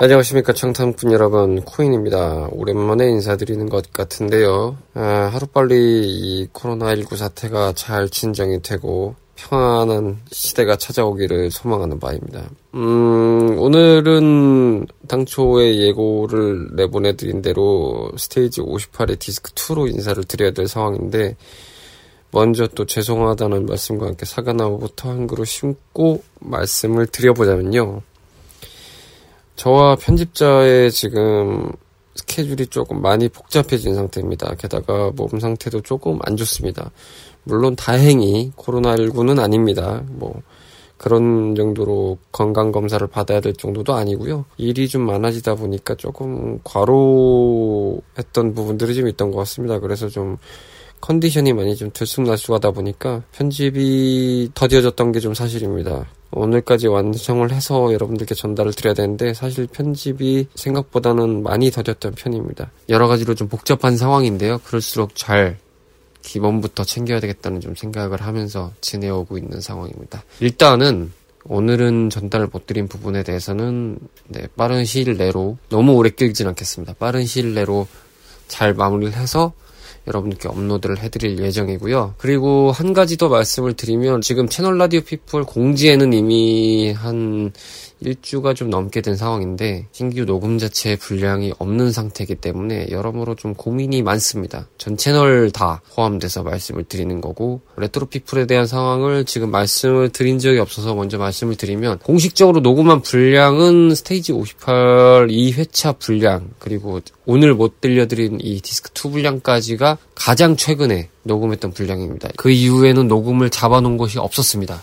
안녕하십니까 청탐꾼 여러분 코인입니다. 오랜만에 인사드리는 것 같은데요. 아, 하루빨리 이 코로나19 사태가 잘 진정이 되고 평안한 시대가 찾아오기를 소망하는 바입니다. 음, 오늘은 당초에 예고를 내보내드린 대로 스테이지 58의 디스크2로 인사를 드려야 될 상황인데 먼저 또 죄송하다는 말씀과 함께 사과나무부터 한 그루 심고 말씀을 드려보자면요. 저와 편집자의 지금 스케줄이 조금 많이 복잡해진 상태입니다. 게다가 몸 상태도 조금 안 좋습니다. 물론 다행히 코로나19는 아닙니다. 뭐 그런 정도로 건강 검사를 받아야 될 정도도 아니고요. 일이 좀 많아지다 보니까 조금 과로했던 부분들이 좀 있던 것 같습니다. 그래서 좀 컨디션이 많이 좀 들쑥날쑥하다 보니까 편집이 더뎌졌던 게 좀 사실입니다. 오늘까지 완성을 해서 여러분들께 전달을 드려야 되는데 사실 편집이 생각보다는 많이 더뎠던 편입니다. 여러 가지로 좀 복잡한 상황인데요. 그럴수록 잘 기본부터 챙겨야 되겠다는 좀 생각을 하면서 지내오고 있는 상황입니다. 일단은 오늘은 전달을 못 드린 부분에 대해서는 네, 빠른 시일 내로 너무 오래 끌진 않겠습니다. 빠른 시일 내로 잘 마무리를 해서 여러분께 업로드를 해드릴 예정이고요. 그리고 한 가지 더 말씀을 드리면 지금 채널 라디오 피플 공지에는 이미 한 일주가 좀 넘게 된 상황인데 신규 녹음 자체의 분량이 없는 상태이기 때문에 여러모로 좀 고민이 많습니다. 전 채널 다 포함돼서 말씀을 드리는 거고 레트로 피플에 대한 상황을 지금 말씀을 드린 적이 없어서 먼저 말씀을 드리면 공식적으로 녹음한 분량은 스테이지 58 2회차 분량 그리고 오늘 못 들려드린 이 디스크 2 분량까지가 가장 최근에 녹음했던 분량입니다. 그 이후에는 녹음을 잡아놓은 것이 없었습니다.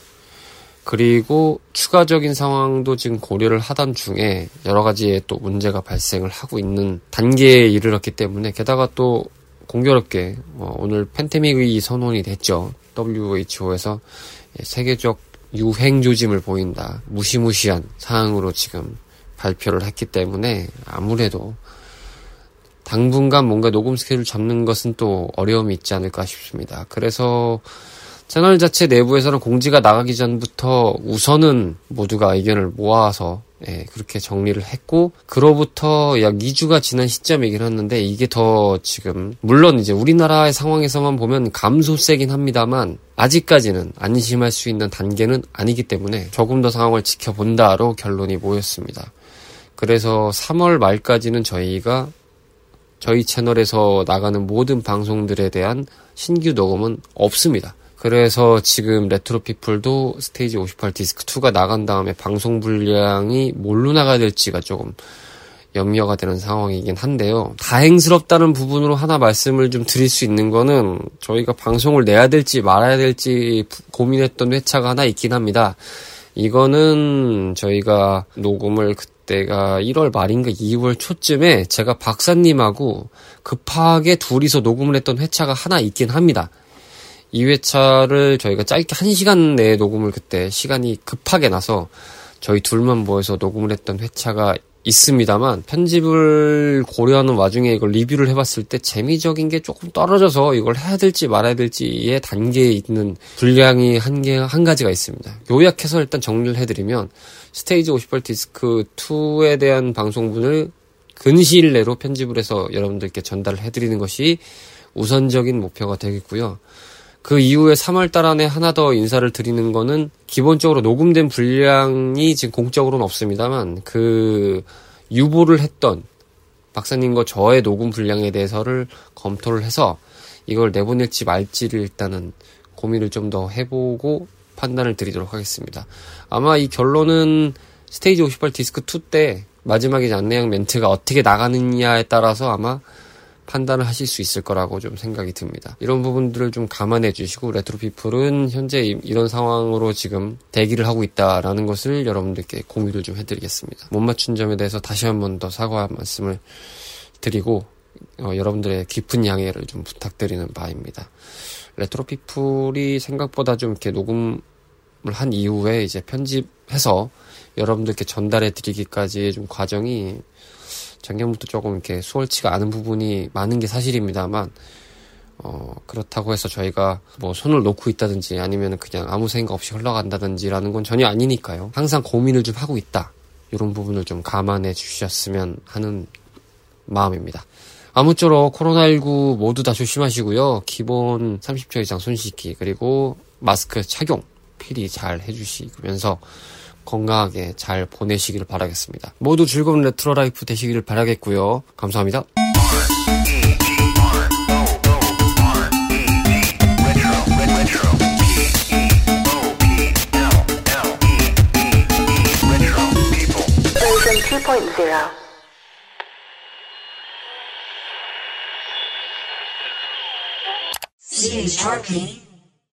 그리고 추가적인 상황도 지금 고려를 하던 중에 여러 가지의 또 문제가 발생을 하고 있는 단계에 이르렀기 때문에 게다가 또 공교롭게 어, 오늘 팬데믹이 선언이 됐죠. WHO에서 세계적 유행 조짐을 보인다. 무시무시한 사항으로 지금 발표를 했기 때문에 아무래도 당분간 뭔가 녹음 스케줄 잡는 것은 또 어려움이 있지 않을까 싶습니다. 그래서 채널 자체 내부에서는 공지가 나가기 전부터 우선은 모두가 의견을 모아서 예, 그렇게 정리를 했고 그로부터 약 2주가 지난 시점이긴 했는데 이게 더 지금 물론 이제 우리나라의 상황에서만 보면 감소세긴 합니다만 아직까지는 안심할 수 있는 단계는 아니기 때문에 조금 더 상황을 지켜본다로 결론이 모였습니다. 그래서 3월 말까지는 저희가 저희 채널에서 나가는 모든 방송들에 대한 신규 녹음은 없습니다. 그래서 지금 레트로 피플도 스테이지 58 디스크 2가 나간 다음에 방송 분량이 뭘로 나가야 될지가 조금 염려가 되는 상황이긴 한데요. 다행스럽다는 부분으로 하나 말씀을 좀 드릴 수 있는 거는 저희가 방송을 내야 될지 말아야 될지 고민했던 회차가 하나 있긴 합니다. 이거는 저희가 녹음을 그 때가 1월 말인가 2월 초쯤에 제가 박사님하고 급하게 둘이서 녹음을 했던 회차가 하나 있긴 합니다. 2회차를 저희가 짧게 1시간 내에 녹음을 그때 시간이 급하게 나서 저희 둘만 모여서 녹음을 했던 회차가 있습니다만 편집을 고려하는 와중에 이걸 리뷰를 해봤을 때 재미적인 게 조금 떨어져서 이걸 해야 될지 말아야 될지의 단계에 있는 분량이 한 개, 한 가지가 있습니다. 요약해서 일단 정리를 해드리면 스테이지 58 디스크 2에 대한 방송분을 근시일 내로 편집을 해서 여러분들께 전달을 해드리는 것이 우선적인 목표가 되겠고요. 그 이후에 3월 달 안에 하나 더 인사를 드리는 거는 기본적으로 녹음된 분량이 지금 공적으로는 없습니다만 그 유보를 했던 박사님과 저의 녹음 분량에 대해서를 검토를 해서 이걸 내보낼지 말지를 일단은 고민을 좀 더 해보고 판단을 드리도록 하겠습니다. 아마 이 결론은 스테이지 58 디스크 2 때 마지막에 안내양 멘트가 어떻게 나가느냐에 따라서 아마 판단을 하실 수 있을 거라고 좀 생각이 듭니다. 이런 부분들을 좀 감안해 주시고 레트로피플은 현재 이런 상황으로 지금 대기를 하고 있다라는 것을 여러분들께 공유를 좀 해드리겠습니다. 못 맞춘 점에 대해서 다시 한 번 더 사과 말씀을 드리고 어, 여러분들의 깊은 양해를 좀 부탁드리는 바입니다. 레트로피플이 생각보다 좀 이렇게 녹음을 한 이후에 이제 편집해서 여러분들께 전달해 드리기까지의 좀 과정이 작년부터 조금 이렇게 수월치가 않은 부분이 많은 게 사실입니다만 어, 그렇다고 해서 저희가 뭐 손을 놓고 있다든지 아니면 그냥 아무 생각 없이 흘러간다든지라는 건 전혀 아니니까요. 항상 고민을 좀 하고 있다. 이런 부분을 좀 감안해 주셨으면 하는 마음입니다. 아무쪼록 코로나19 모두 다 조심하시고요. 기본 30초 이상 손 씻기 그리고 마스크 착용 필히 잘 해주시면서 건강하게 잘 보내시기를 바라겠습니다. 모두 즐거운 retro life 되시기를 바라겠고요. 감사합니다. CHRP